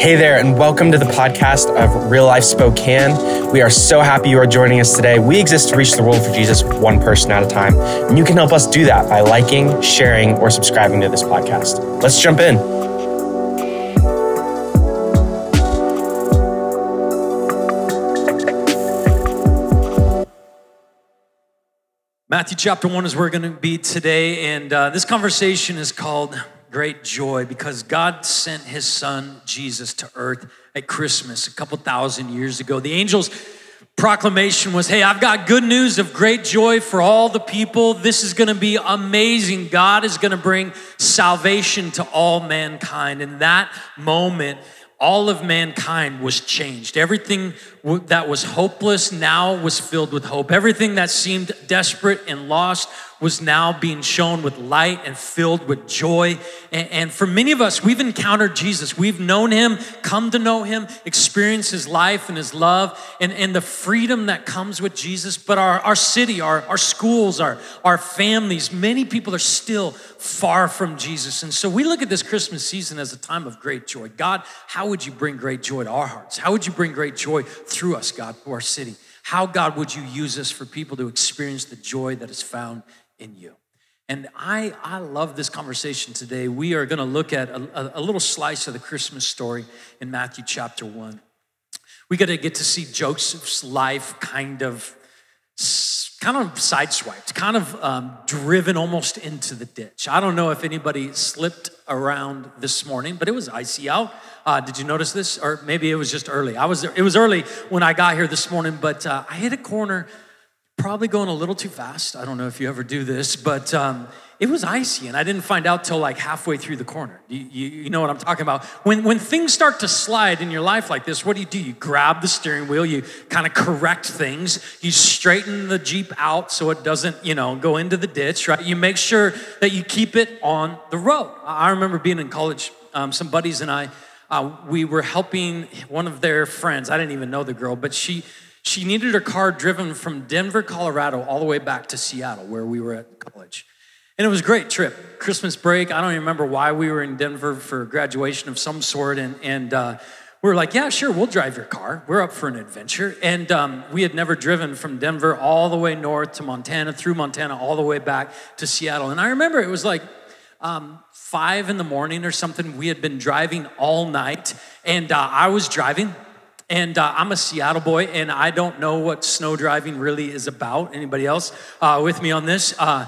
Hey there, and welcome to the podcast of Real Life Spokane. We are so happy you are joining us today. We exist to reach the world for Jesus one person at a time, and you can help us do that by liking, sharing, or subscribing to this podcast. Let's jump in. Matthew chapter 1 is where we're going to be today, and uh, this conversation is called Great Joy because God sent his son Jesus to earth at Christmas a couple thousand years ago. The angel's proclamation was Hey, I've got good news of great joy for all the people. This is going to be amazing. God is going to bring salvation to all mankind. In that moment, all of mankind was changed. Everything that was hopeless now was filled with hope. Everything that seemed desperate and lost was now being shown with light and filled with joy. And, for many of us, we've encountered Jesus. We've known him, come to know him, experienced his life and his love and, and the freedom that comes with Jesus. But our, our city, our, our schools, our, our families, many people are still far from Jesus. And so we look at this Christmas season as a time of great joy. God, how would you bring great joy to our hearts? How would you bring great joy through us, God, to our city? How, God, would you use us for people to experience the joy that is found in you. And I, I love this conversation today. We are going to look at a, a, little slice of the Christmas story in Matthew chapter 1. We got to get to see Joseph's life kind of kind of sideswiped, kind of um, driven almost into the ditch. I don't know if anybody slipped around this morning, but it was icy out. Uh, did you notice this? Or maybe it was just early. I was. It was early when I got here this morning, but uh, I hit a corner probably going a little too fast. I don't know if you ever do this, but um, it was icy, and I didn't find out till like halfway through the corner. You, you, you, know what I'm talking about? When, when things start to slide in your life like this, what do you do? You grab the steering wheel, you kind of correct things, you straighten the Jeep out so it doesn't, you know, go into the ditch, right? You make sure that you keep it on the road. I remember being in college, um, some buddies and I, uh, we were helping one of their friends. I didn't even know the girl, but she, she needed her car driven from Denver, Colorado, all the way back to Seattle, where we were at college. And it was a great trip. Christmas break. I don't even remember why we were in Denver for graduation of some sort. And, and uh, we were like, yeah, sure, we'll drive your car. We're up for an adventure. And um, we had never driven from Denver all the way north to Montana, through Montana, all the way back to Seattle. And I remember it was like um, five in the morning or something. We had been driving all night. And uh, I was driving and uh, I'm a Seattle boy, and I don't know what snow driving really is about. Anybody else uh, with me on this? Uh,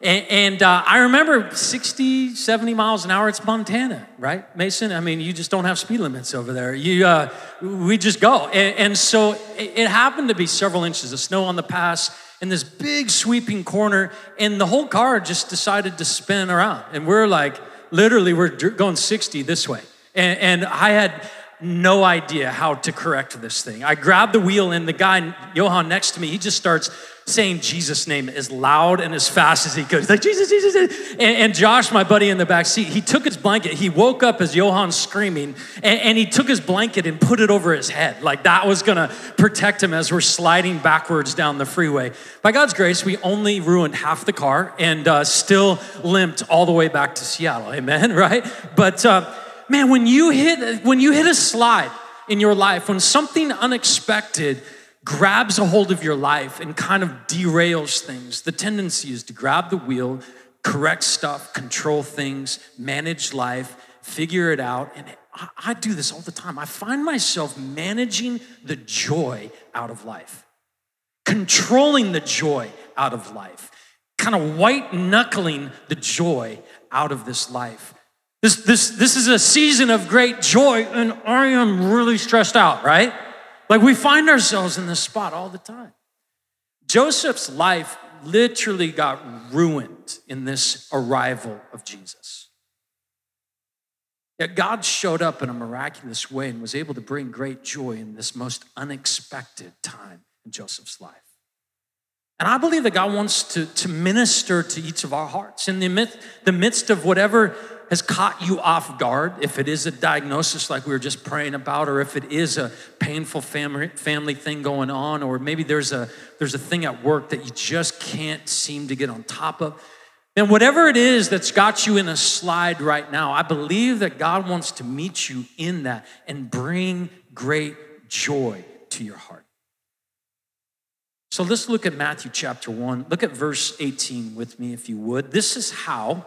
and, and uh, I remember 60, 70 miles an hour. It's Montana, right, Mason? I mean, you just don't have speed limits over there. You, uh, we just go. And, and so it, it happened to be several inches of snow on the pass in this big sweeping corner, and the whole car just decided to spin around. And we're like, literally, we're going 60 this way. And, and I had no idea how to correct this thing. I grab the wheel, and the guy, Johan, next to me, he just starts saying Jesus' name as loud and as fast as he could. He's like, Jesus, Jesus. And, and, Josh, my buddy in the back seat, he took his blanket. He woke up as Johan's screaming, and, and he took his blanket and put it over his head. Like that was gonna protect him as we're sliding backwards down the freeway. By God's grace, we only ruined half the car and uh, still limped all the way back to Seattle. Amen, right? But, uh, man, when you hit when you hit a slide in your life, when something unexpected grabs a hold of your life and kind of derails things, the tendency is to grab the wheel, correct stuff, control things, manage life, figure it out. And I, I do this all the time. I find myself managing the joy out of life, controlling the joy out of life, kind of white knuckling the joy out of this life. This, this, this is a season of great joy, and I am really stressed out, right? Like we find ourselves in this spot all the time. Joseph's life literally got ruined in this arrival of Jesus. Yet God showed up in a miraculous way and was able to bring great joy in this most unexpected time in Joseph's life. And I believe that God wants to, to minister to each of our hearts in the midst, the midst of whatever has caught you off guard, if it is a diagnosis like we were just praying about, or if it is a painful family, family thing going on, or maybe there's a, there's a thing at work that you just can't seem to get on top of, And whatever it is that's got you in a slide right now, I believe that God wants to meet you in that and bring great joy to your heart. So let's look at Matthew chapter 1. Look at verse 18 with me, if you would. This is how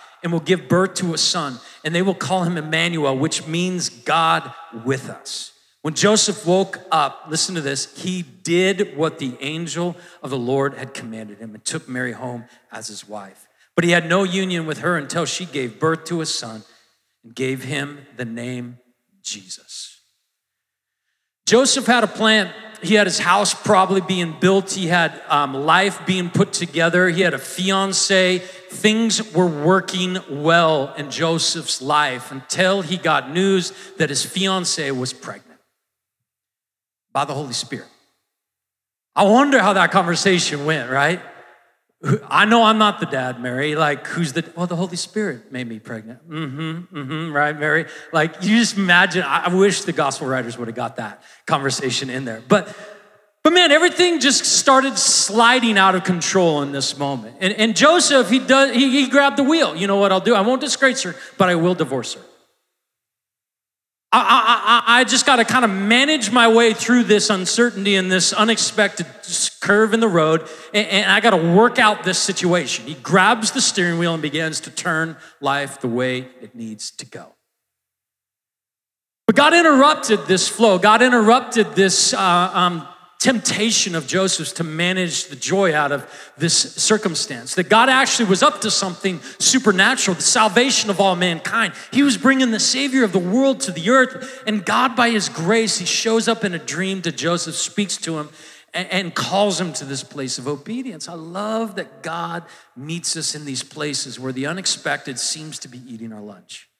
and will give birth to a son, and they will call him Emmanuel, which means God with us. When Joseph woke up, listen to this, he did what the angel of the Lord had commanded him and took Mary home as his wife. But he had no union with her until she gave birth to a son and gave him the name Jesus. Joseph had a plan he had his house probably being built. He had um, life being put together. He had a fiance. Things were working well in Joseph's life until he got news that his fiance was pregnant by the Holy Spirit. I wonder how that conversation went, right? I know I'm not the dad, Mary. Like, who's the, well, the Holy Spirit made me pregnant. Mm-hmm, mm-hmm, right, Mary? Like, you just imagine, I wish the gospel writers would have got that conversation in there. But, but man, everything just started sliding out of control in this moment. And, and Joseph, he, does, he, he grabbed the wheel. You know what I'll do? I won't disgrace her, but I will divorce her. I, I, I just got to kind of manage my way through this uncertainty and this unexpected curve in the road, and, and I got to work out this situation. He grabs the steering wheel and begins to turn life the way it needs to go. But God interrupted this flow. God interrupted this uh, um, temptation of Joseph's to manage the joy out of this circumstance. That God actually was up to something supernatural, the salvation of all mankind. He was bringing the Savior of the world to the earth. And God, by His grace, He shows up in a dream to Joseph, speaks to him, and, calls him to this place of obedience. I love that God meets us in these places where the unexpected seems to be eating our lunch.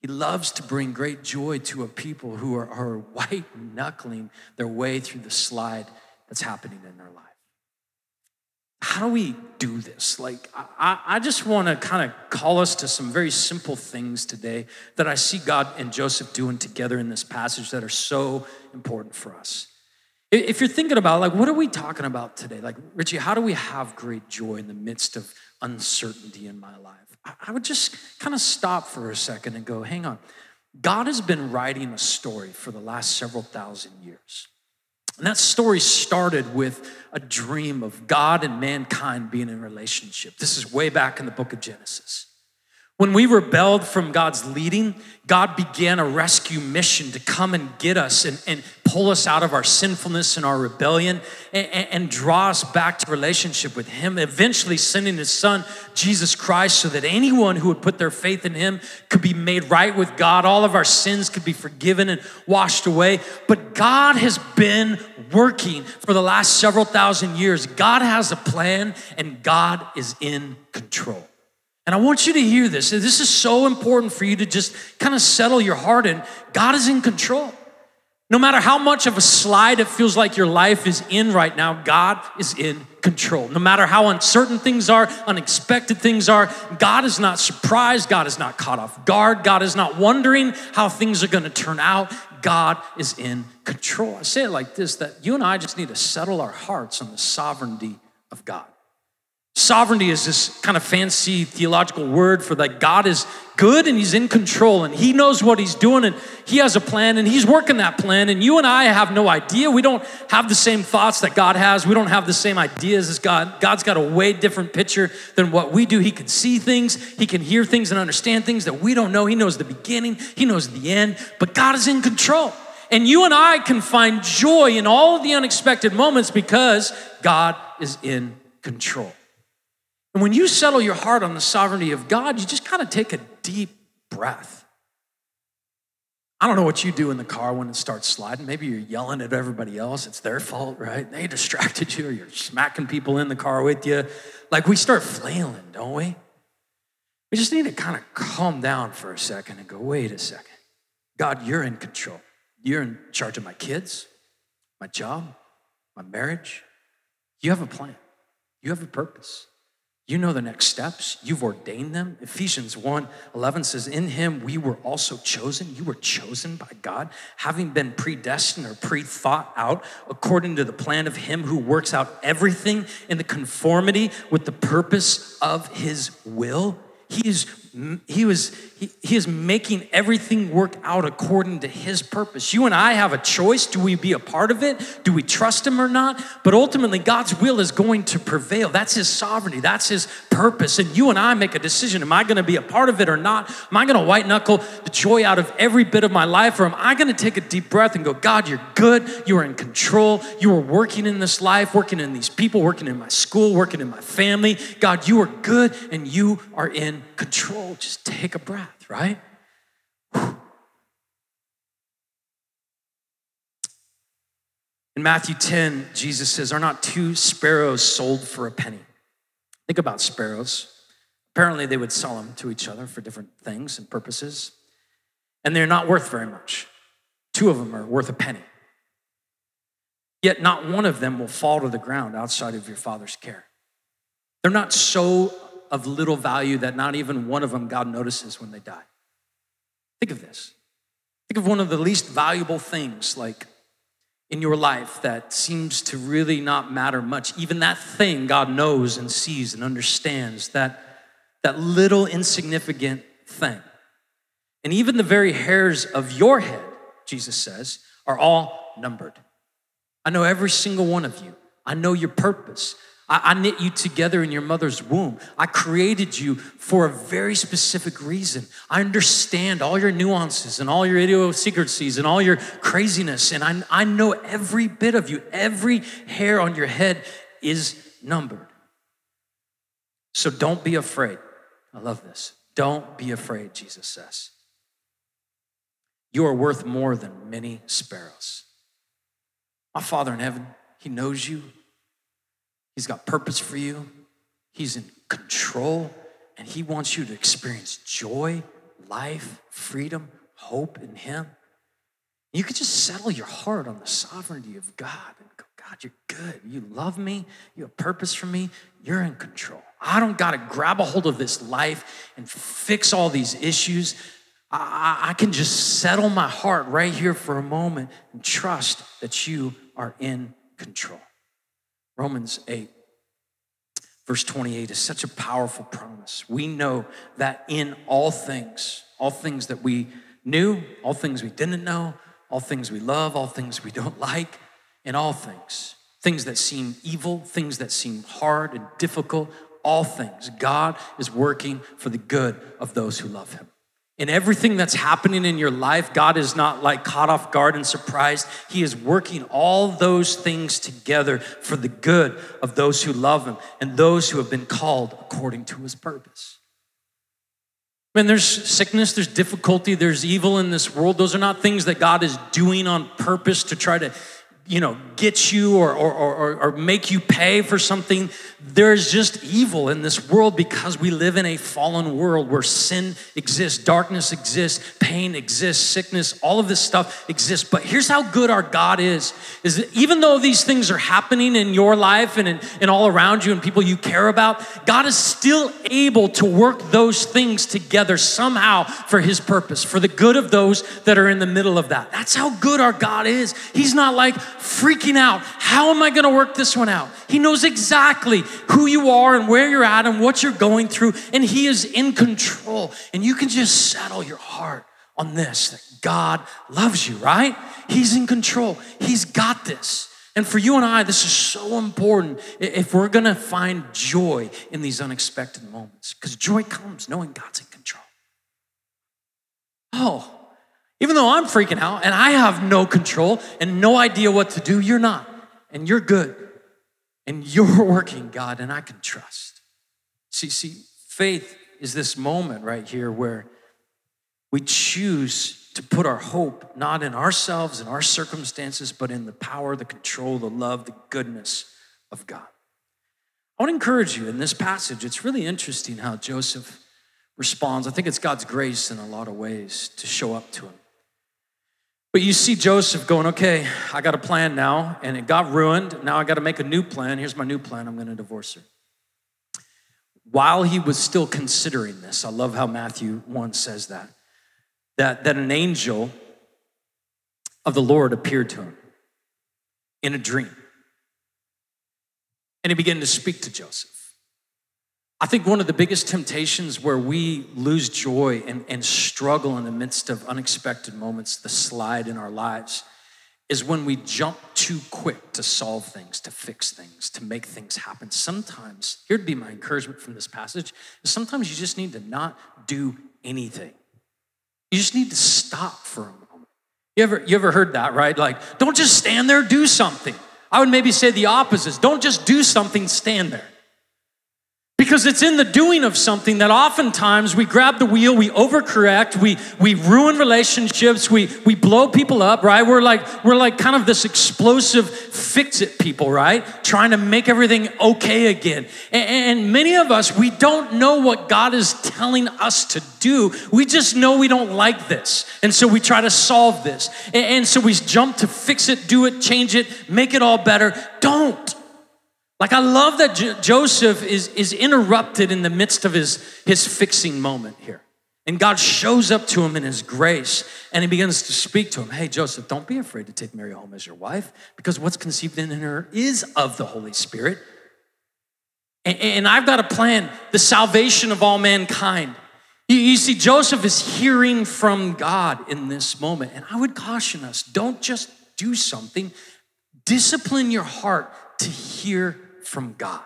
He loves to bring great joy to a people who are, are white knuckling their way through the slide that's happening in their life. How do we do this? Like, I, I just want to kind of call us to some very simple things today that I see God and Joseph doing together in this passage that are so important for us. If you're thinking about, like, what are we talking about today? Like, Richie, how do we have great joy in the midst of uncertainty in my life? I would just kind of stop for a second and go, hang on. God has been writing a story for the last several thousand years. And that story started with a dream of God and mankind being in relationship. This is way back in the book of Genesis. When we rebelled from God's leading, God began a rescue mission to come and get us and, and pull us out of our sinfulness and our rebellion and, and, draw us back to relationship with Him, eventually sending His Son, Jesus Christ, so that anyone who would put their faith in Him could be made right with God. All of our sins could be forgiven and washed away. But God has been working for the last several thousand years. God has a plan and God is in control. And I want you to hear this. This is so important for you to just kind of settle your heart in. God is in control. No matter how much of a slide it feels like your life is in right now, God is in control. No matter how uncertain things are, unexpected things are, God is not surprised. God is not caught off guard. God is not wondering how things are going to turn out. God is in control. I say it like this that you and I just need to settle our hearts on the sovereignty of God. Sovereignty is this kind of fancy theological word for that God is good and he's in control and he knows what he's doing and he has a plan and he's working that plan. And you and I have no idea. We don't have the same thoughts that God has. We don't have the same ideas as God. God's got a way different picture than what we do. He can see things, he can hear things and understand things that we don't know. He knows the beginning, he knows the end, but God is in control. And you and I can find joy in all the unexpected moments because God is in control. And when you settle your heart on the sovereignty of God, you just kind of take a deep breath. I don't know what you do in the car when it starts sliding. Maybe you're yelling at everybody else. It's their fault, right? They distracted you, or you're smacking people in the car with you. Like we start flailing, don't we? We just need to kind of calm down for a second and go, wait a second. God, you're in control. You're in charge of my kids, my job, my marriage. You have a plan, you have a purpose. You know the next steps. You've ordained them. Ephesians 1 11 says, In him we were also chosen. You were chosen by God, having been predestined or pre thought out according to the plan of him who works out everything in the conformity with the purpose of his will. He is he was he, he is making everything work out according to his purpose. You and i have a choice. Do we be a part of it? Do we trust him or not? But ultimately god's will is going to prevail. That's his sovereignty. That's his purpose. And you and i make a decision. Am i going to be a part of it or not? Am i going to white knuckle the joy out of every bit of my life? Or am i going to take a deep breath and go god you're good. You are in control. You are working in this life working in these people working in my school working in my family. God you are good and you are in control just take a breath, right? In Matthew 10, Jesus says, Are not two sparrows sold for a penny? Think about sparrows. Apparently, they would sell them to each other for different things and purposes, and they're not worth very much. Two of them are worth a penny. Yet, not one of them will fall to the ground outside of your Father's care. They're not so of little value that not even one of them God notices when they die. Think of this. Think of one of the least valuable things, like in your life, that seems to really not matter much. Even that thing God knows and sees and understands, that, that little insignificant thing. And even the very hairs of your head, Jesus says, are all numbered. I know every single one of you. I know your purpose. I, I knit you together in your mother's womb. I created you for a very specific reason. I understand all your nuances and all your idiosyncrasies and all your craziness. And I, I know every bit of you, every hair on your head is numbered. So don't be afraid. I love this. Don't be afraid, Jesus says. You are worth more than many sparrows. My Father in heaven, He knows you, He's got purpose for you, He's in control, and He wants you to experience joy, life, freedom, hope in Him. You could just settle your heart on the sovereignty of God and go, God, you're good. You love me. You have purpose for me. You're in control. I don't got to grab a hold of this life and fix all these issues. I, I, can just settle my heart right here for a moment and trust that you are in control. Romans 8, verse 28 is such a powerful promise. We know that in all things, all things that we knew, all things we didn't know, all things we love, all things we don't like, in all things, things that seem evil, things that seem hard and difficult, all things, God is working for the good of those who love Him. In everything that's happening in your life, God is not like caught off guard and surprised. He is working all those things together for the good of those who love Him and those who have been called according to His purpose. Man, there's sickness, there's difficulty, there's evil in this world. Those are not things that God is doing on purpose to try to you know, get you or, or, or, or, make you pay for something. There's just evil in this world because we live in a fallen world where sin exists, darkness exists, pain exists, sickness, all of this stuff exists. But here's how good our God is, is that even though these things are happening in your life and, in, and all around you and people you care about, God is still able to work those things together somehow for his purpose, for the good of those that are in the middle of that. That's how good our God is. He's not like, freaking out. How am I gonna work this one out? He knows exactly who you are and where you're at and what you're going through, and He is in control. And you can just settle your heart on this that God loves you, right? He's in control, He's got this. And for you and I, this is so important if we're gonna find joy in these unexpected moments, because joy comes knowing God's in control. Oh, even though I'm freaking out and I have no control and no idea what to do, you're not. And you're good. And you're working, God, and I can trust. See, see, faith is this moment right here where we choose to put our hope not in ourselves and our circumstances, but in the power, the control, the love, the goodness of God. I want to encourage you in this passage. It's really interesting how Joseph responds. I think it's God's grace in a lot of ways to show up to him. But you see Joseph going, okay, I got a plan now, and it got ruined. Now I got to make a new plan. Here's my new plan I'm going to divorce her. While he was still considering this, I love how Matthew 1 says that, that, that an angel of the Lord appeared to him in a dream. And he began to speak to Joseph. I think one of the biggest temptations where we lose joy and, and struggle in the midst of unexpected moments, the slide in our lives, is when we jump too quick to solve things, to fix things, to make things happen. Sometimes, here'd be my encouragement from this passage, sometimes you just need to not do anything. You just need to stop for a moment. You ever, you ever heard that, right? Like, don't just stand there, do something. I would maybe say the opposite. Don't just do something, stand there. Because it's in the doing of something that oftentimes we grab the wheel, we overcorrect, we, we ruin relationships, we, we blow people up, right? We're like, we're like kind of this explosive fix it people, right? Trying to make everything okay again. And, and many of us, we don't know what God is telling us to do. We just know we don't like this. And so we try to solve this. And, and so we jump to fix it, do it, change it, make it all better. Don't. Like, I love that J- Joseph is, is interrupted in the midst of his, his fixing moment here. And God shows up to him in his grace and he begins to speak to him. Hey, Joseph, don't be afraid to take Mary home as your wife because what's conceived in her is of the Holy Spirit. And, and I've got a plan the salvation of all mankind. You, you see, Joseph is hearing from God in this moment. And I would caution us don't just do something, discipline your heart to hear from God.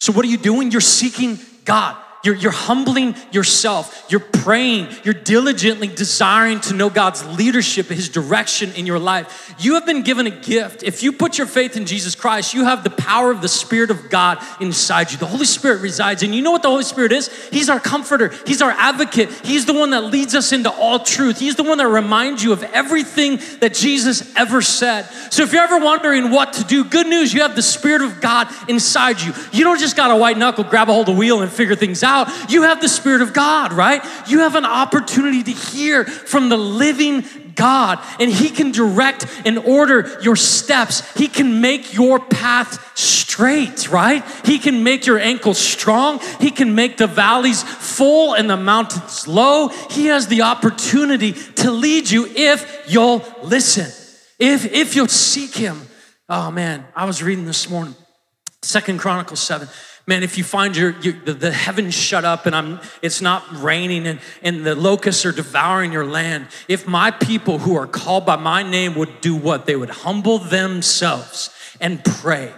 So, what are you doing? You're seeking God. You're, you're humbling yourself. You're praying. You're diligently desiring to know God's leadership, His direction in your life. You have been given a gift. If you put your faith in Jesus Christ, you have the power of the Spirit of God inside you. The Holy Spirit resides And you. know what the Holy Spirit is? He's our comforter, He's our advocate. He's the one that leads us into all truth. He's the one that reminds you of everything that Jesus ever said. So if you're ever wondering what to do, good news, you have the Spirit of God inside you. You don't just got a white knuckle, grab a hold of the wheel, and figure things out out, you have the Spirit of God, right? You have an opportunity to hear from the living God, and He can direct and order your steps. He can make your path straight, right? He can make your ankles strong. He can make the valleys full and the mountains low. He has the opportunity to lead you if you'll listen, if, if you'll seek Him. Oh man, I was reading this morning, Second Chronicles 7 man if you find your, your the, the, heavens shut up and i'm it's not raining and, and the locusts are devouring your land if my people who are called by my name would do what? They would humble themselves and pray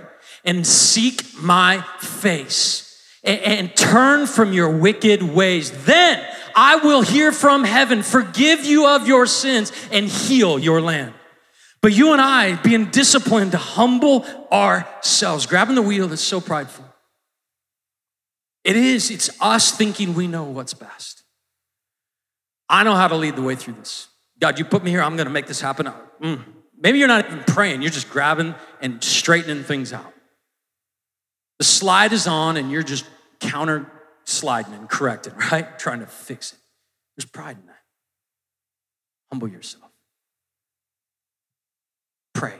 and seek my face and, and turn from your wicked ways. Then i will hear from heaven forgive you of your sins and heal your land. But you and I being disciplined to humble ourselves, grabbing the wheel that's so prideful, it is, it's us thinking we know what's best. I know how to lead the way through this. God, you put me here, I'm gonna make this happen. Mm. Maybe you're not even praying, you're just grabbing and straightening things out. The slide is on and you're just counter sliding and correcting, right? Trying to fix it. There's pride in that. Humble yourself. Pray.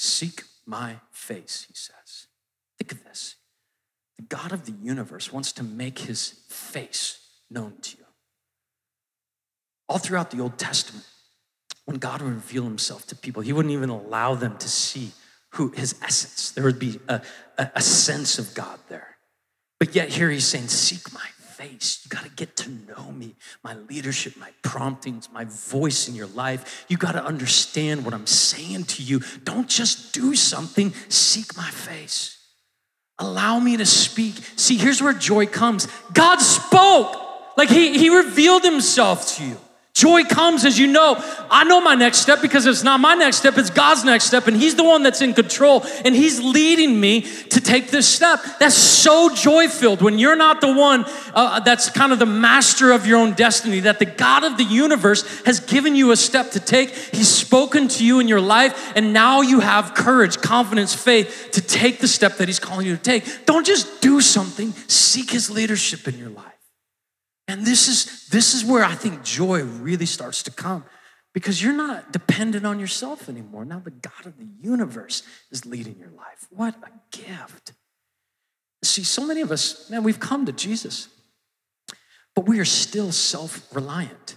Seek my face, he says. Think of this. The God of the universe wants to make his face known to you. All throughout the Old Testament, when God would reveal himself to people, he wouldn't even allow them to see who his essence. There would be a, a, a sense of God there. But yet here he's saying, seek my face. You got to get to know me, my leadership, my promptings, my voice in your life. You got to understand what I'm saying to you. Don't just do something, seek my face. Allow me to speak. See, here's where joy comes God spoke, like he, he revealed himself to you. Joy comes as you know, I know my next step because it's not my next step, it's God's next step, and He's the one that's in control, and He's leading me to take this step. That's so joy filled when you're not the one uh, that's kind of the master of your own destiny, that the God of the universe has given you a step to take. He's spoken to you in your life, and now you have courage, confidence, faith to take the step that He's calling you to take. Don't just do something, seek His leadership in your life. And this is, this is where I think joy really starts to come because you're not dependent on yourself anymore. Now, the God of the universe is leading your life. What a gift. See, so many of us, man, we've come to Jesus, but we are still self reliant.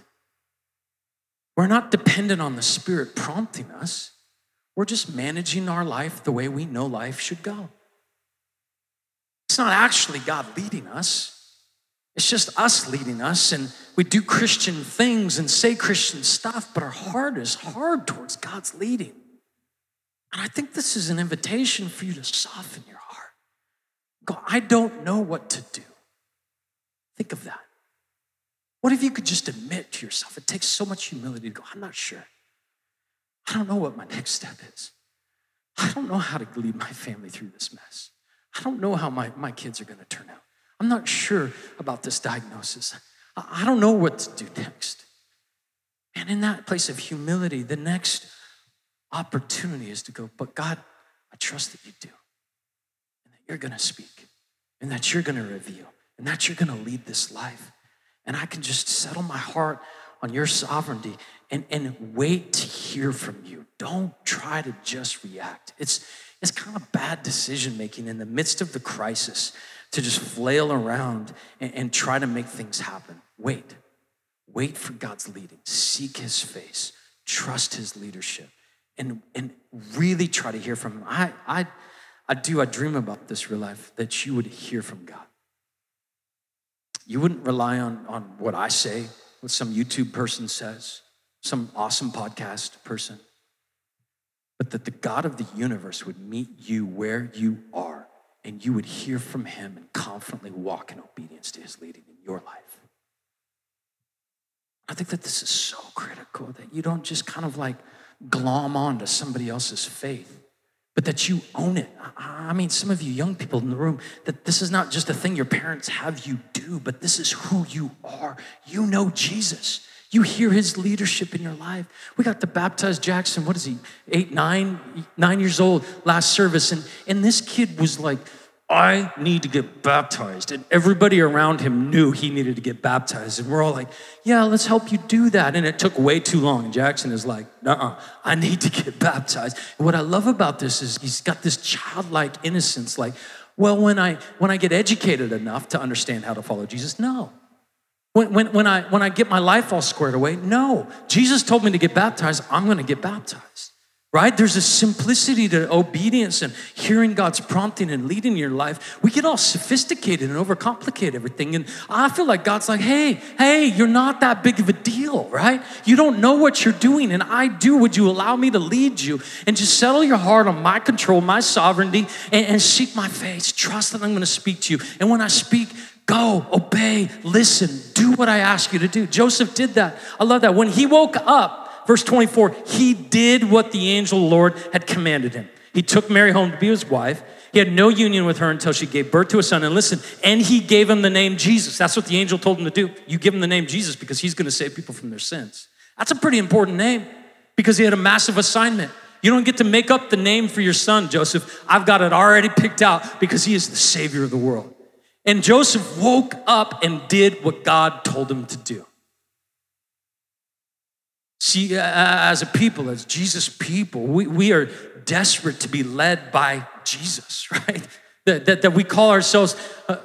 We're not dependent on the Spirit prompting us, we're just managing our life the way we know life should go. It's not actually God leading us. It's just us leading us, and we do Christian things and say Christian stuff, but our heart is hard towards God's leading. And I think this is an invitation for you to soften your heart. Go, I don't know what to do. Think of that. What if you could just admit to yourself? It takes so much humility to go, I'm not sure. I don't know what my next step is. I don't know how to lead my family through this mess. I don't know how my, my kids are going to turn out. I'm not sure about this diagnosis. I don't know what to do next. And in that place of humility, the next opportunity is to go, but God, I trust that you do, and that you're gonna speak, and that you're gonna reveal, and that you're gonna lead this life. And I can just settle my heart on your sovereignty and, and wait to hear from you. Don't try to just react. It's, it's kind of bad decision making in the midst of the crisis to just flail around and, and try to make things happen. Wait. Wait for God's leading. Seek his face. Trust his leadership. And, and really try to hear from him. I, I, I do, I dream about this real life, that you would hear from God. You wouldn't rely on, on what I say, what some YouTube person says, some awesome podcast person, but that the God of the universe would meet you where you are and you would hear from him and confidently walk in obedience to his leading in your life. I think that this is so critical that you don't just kind of like glom onto somebody else's faith, but that you own it. I mean, some of you young people in the room, that this is not just a thing your parents have you do, but this is who you are. You know Jesus. You hear his leadership in your life. We got to baptize Jackson, what is he, eight, nine, nine years old last service. And, and this kid was like, I need to get baptized. And everybody around him knew he needed to get baptized. And we're all like, yeah, let's help you do that. And it took way too long. Jackson is like, uh I need to get baptized. And what I love about this is he's got this childlike innocence, like, well, when I when I get educated enough to understand how to follow Jesus, no. When, when, when, I, when I get my life all squared away, no. Jesus told me to get baptized, I'm gonna get baptized, right? There's a simplicity to obedience and hearing God's prompting and leading your life. We get all sophisticated and overcomplicate everything. And I feel like God's like, hey, hey, you're not that big of a deal, right? You don't know what you're doing, and I do. Would you allow me to lead you and just settle your heart on my control, my sovereignty, and, and seek my face? Trust that I'm gonna speak to you. And when I speak, Go, obey, listen, do what I ask you to do. Joseph did that. I love that. When he woke up, verse 24, he did what the angel Lord had commanded him. He took Mary home to be his wife. He had no union with her until she gave birth to a son. And listen, and he gave him the name Jesus. That's what the angel told him to do. You give him the name Jesus because he's going to save people from their sins. That's a pretty important name because he had a massive assignment. You don't get to make up the name for your son, Joseph. I've got it already picked out because he is the savior of the world. And Joseph woke up and did what God told him to do. See, as a people, as Jesus people, we, we are desperate to be led by Jesus, right? That, that, that we call ourselves uh,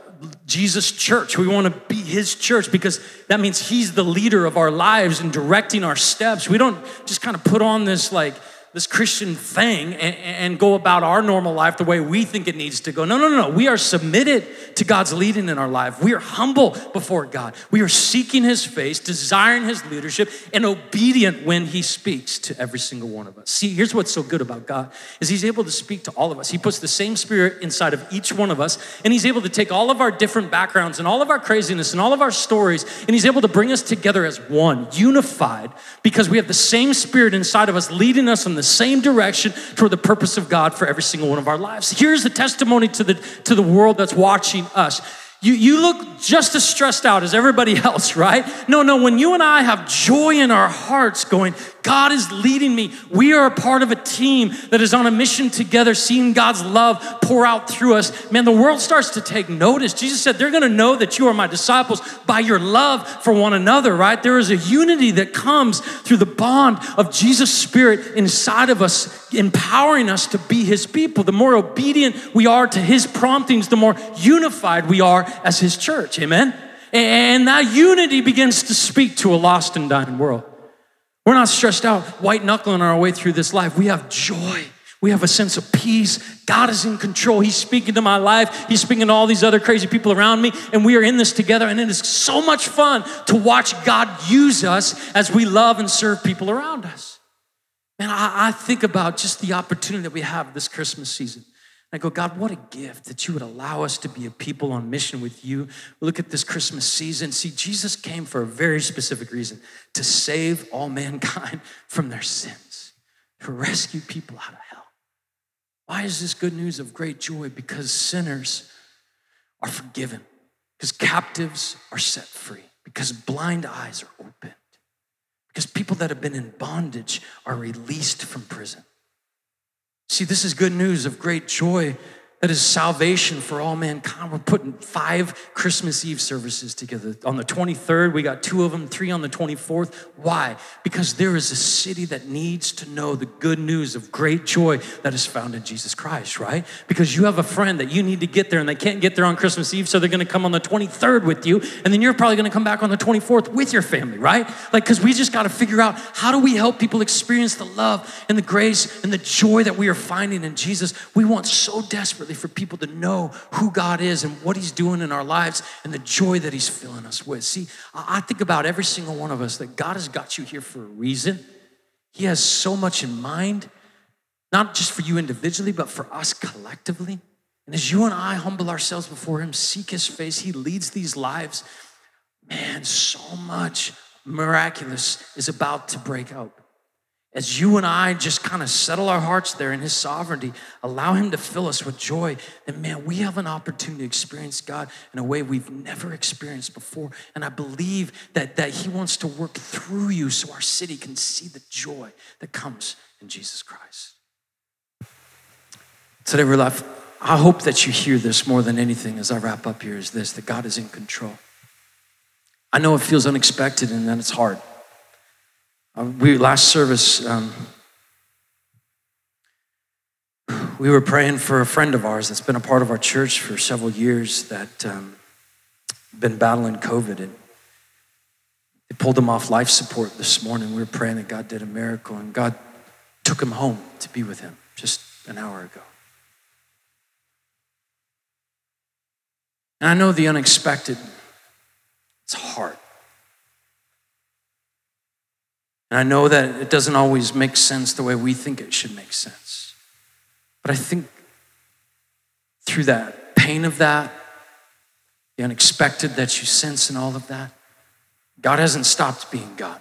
Jesus church. We want to be his church because that means he's the leader of our lives and directing our steps. We don't just kind of put on this like this Christian thing and, and, go about our normal life the way we think it needs to go. No, no, no, no. We are submitted to God's leading in our life. We are humble before God. We are seeking His face, desiring His leadership, and obedient when He speaks to every single one of us. See, here's what's so good about God is He's able to speak to all of us. He puts the same Spirit inside of each one of us, and He's able to take all of our different backgrounds and all of our craziness and all of our stories, and He's able to bring us together as one, unified, because we have the same Spirit inside of us, leading us in the same direction toward the purpose of God for every single one of our lives. Here's the testimony to the, to the world that's watching us. You, you look just as stressed out as everybody else, right? No, no, when you and I have joy in our hearts going, God is leading me. We are a part of a team that is on a mission together, seeing God's love pour out through us. Man, the world starts to take notice. Jesus said, They're gonna know that you are my disciples by your love for one another, right? There is a unity that comes through the bond of Jesus' Spirit inside of us, empowering us to be His people. The more obedient we are to His promptings, the more unified we are as His church. Amen? And that unity begins to speak to a lost and dying world. We're not stressed out, white knuckling our way through this life. We have joy. We have a sense of peace. God is in control. He's speaking to my life. He's speaking to all these other crazy people around me. And we are in this together. And it is so much fun to watch God use us as we love and serve people around us. And I, I think about just the opportunity that we have this Christmas season I go, God, what a gift that you would allow us to be a people on mission with you. Look at this Christmas season. See, Jesus came for a very specific reason to save all mankind from their sins, to rescue people out of hell. Why is this good news of great joy? Because sinners are forgiven, because captives are set free, because blind eyes are opened, because people that have been in bondage are released from prison. See, this is good news of great joy that is salvation for all mankind. We're putting five Christmas Eve services together. On the 23rd, we got two of them, three on the 24th. Why? Because there is a city that needs to know the good news of great joy that is found in Jesus Christ, right? Because you have a friend that you need to get there and they can't get there on Christmas Eve, so they're gonna come on the 23rd with you, and then you're probably gonna come back on the 24th with your family, right? Like, because we just gotta figure out how do we help people experience the love and the grace and the joy that we are finding in Jesus. We want so desperately for people to know who God is and what He's doing in our lives and the joy that He's filling us with. See, I think about every single one of us that God has got you here for a reason. He has so much in mind, not just for you individually, but for us collectively. And as you and I humble ourselves before Him, seek His face, He leads these lives. Man, so much miraculous is about to break out as you and I just kind of settle our hearts there in His sovereignty, allow Him to fill us with joy, then man, we have an opportunity to experience God in a way we've never experienced before. And I believe that, that He wants to work through you so our city can see the joy that comes in Jesus Christ. Today, real life, I hope that you hear this more than anything as I wrap up here is this that God is in control. I know it feels unexpected and that it's hard. Uh, we last service, um, we were praying for a friend of ours that's been a part of our church for several years that um, been battling COVID and they pulled him off life support this morning. We were praying that God did a miracle and God took him home to be with him just an hour ago. And I know the unexpected, it's hard. And I know that it doesn't always make sense the way we think it should make sense. But I think through that pain of that, the unexpected that you sense in all of that, God hasn't stopped being God.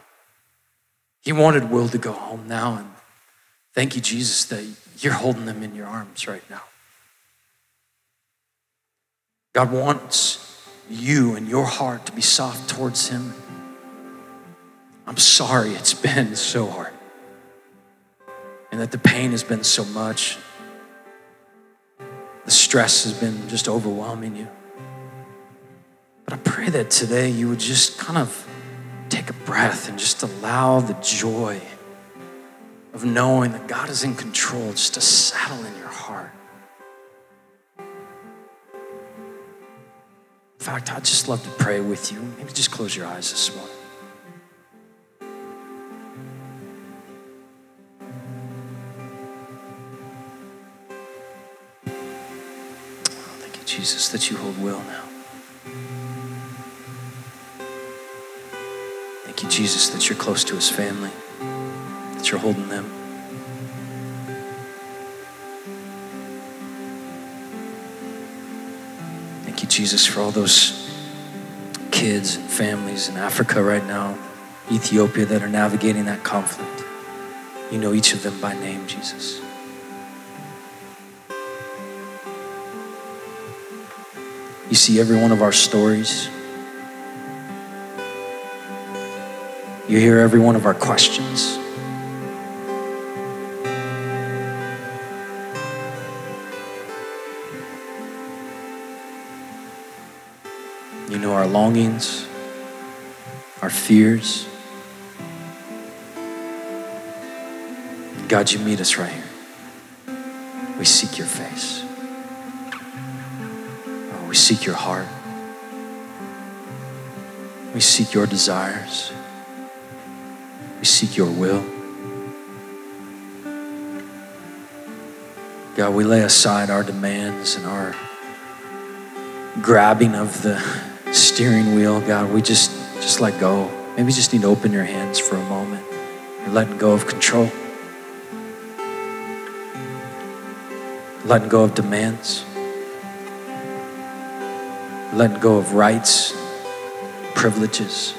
He wanted Will to go home now, and thank you, Jesus, that you're holding them in your arms right now. God wants you and your heart to be soft towards Him I'm sorry it's been so hard and that the pain has been so much. The stress has been just overwhelming you. But I pray that today you would just kind of take a breath and just allow the joy of knowing that God is in control just to settle in your heart. In fact, I'd just love to pray with you. Maybe just close your eyes this morning. Jesus, that you hold Will now. Thank you, Jesus, that you're close to his family, that you're holding them. Thank you, Jesus, for all those kids and families in Africa right now, Ethiopia, that are navigating that conflict. You know each of them by name, Jesus. You see every one of our stories. You hear every one of our questions. You know our longings, our fears. God, you meet us right here. We seek your face. We seek your heart. We seek your desires. We seek your will. God, we lay aside our demands and our grabbing of the steering wheel. God, we just just let go. Maybe just need to open your hands for a moment. Letting go of control. Letting go of demands. Letting go of rights, privileges.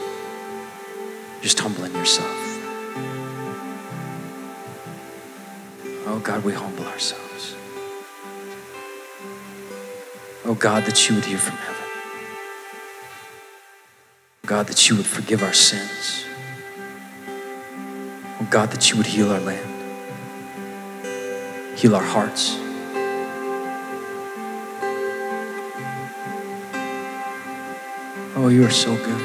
Just humbling yourself. Oh God, we humble ourselves. Oh God, that you would hear from heaven. Oh God, that you would forgive our sins. Oh God, that you would heal our land, heal our hearts. Oh, you are so good.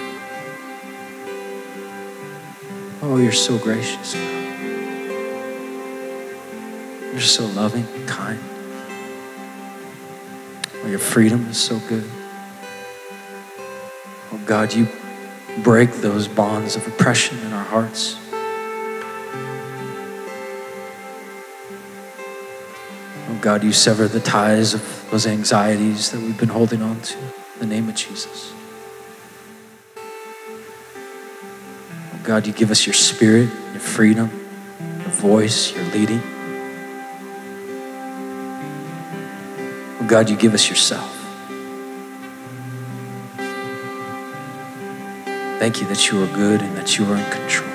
Oh, you're so gracious. You're so loving, kind. Oh, your freedom is so good. Oh, God, you break those bonds of oppression in our hearts. Oh, God, you sever the ties of those anxieties that we've been holding on to. In the name of Jesus. God, you give us your spirit, your freedom, your voice, your leading. Oh, God, you give us yourself. Thank you that you are good and that you are in control.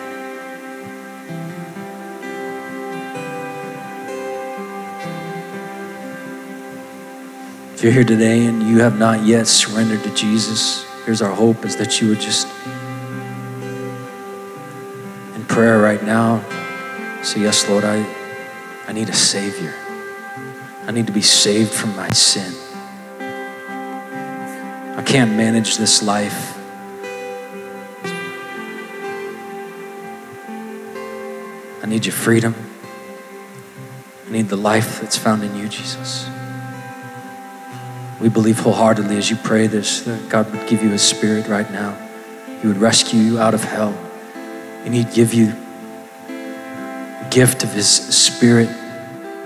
If you're here today and you have not yet surrendered to Jesus, here's our hope is that you would just, prayer right now, say, Yes, Lord, I, I need a Savior. I need to be saved from my sin. I can't manage this life. I need your freedom. I need the life that's found in you, Jesus. We believe wholeheartedly as you pray this that God would give you His Spirit right now. He would rescue you out of hell. And He'd give you the gift of His Spirit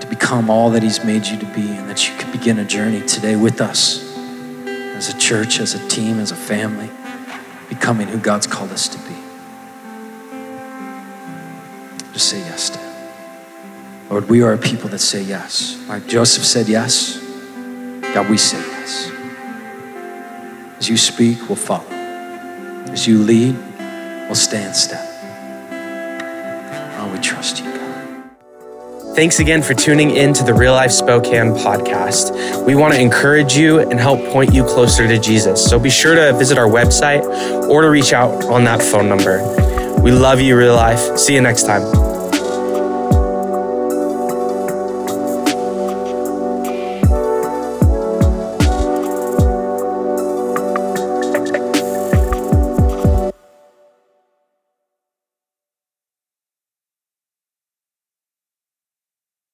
to become all that He's made you to be, and that you could begin a journey today with us as a church, as a team, as a family, becoming who God's called us to be. Just say yes to Him. Lord, we are a people that say yes. Like Joseph said yes, God, we say yes. As you speak, we'll follow. As you lead, we'll stand step. Trust you, God. Thanks again for tuning in to the Real Life Spokane podcast. We want to encourage you and help point you closer to Jesus. So be sure to visit our website or to reach out on that phone number. We love you, Real Life. See you next time.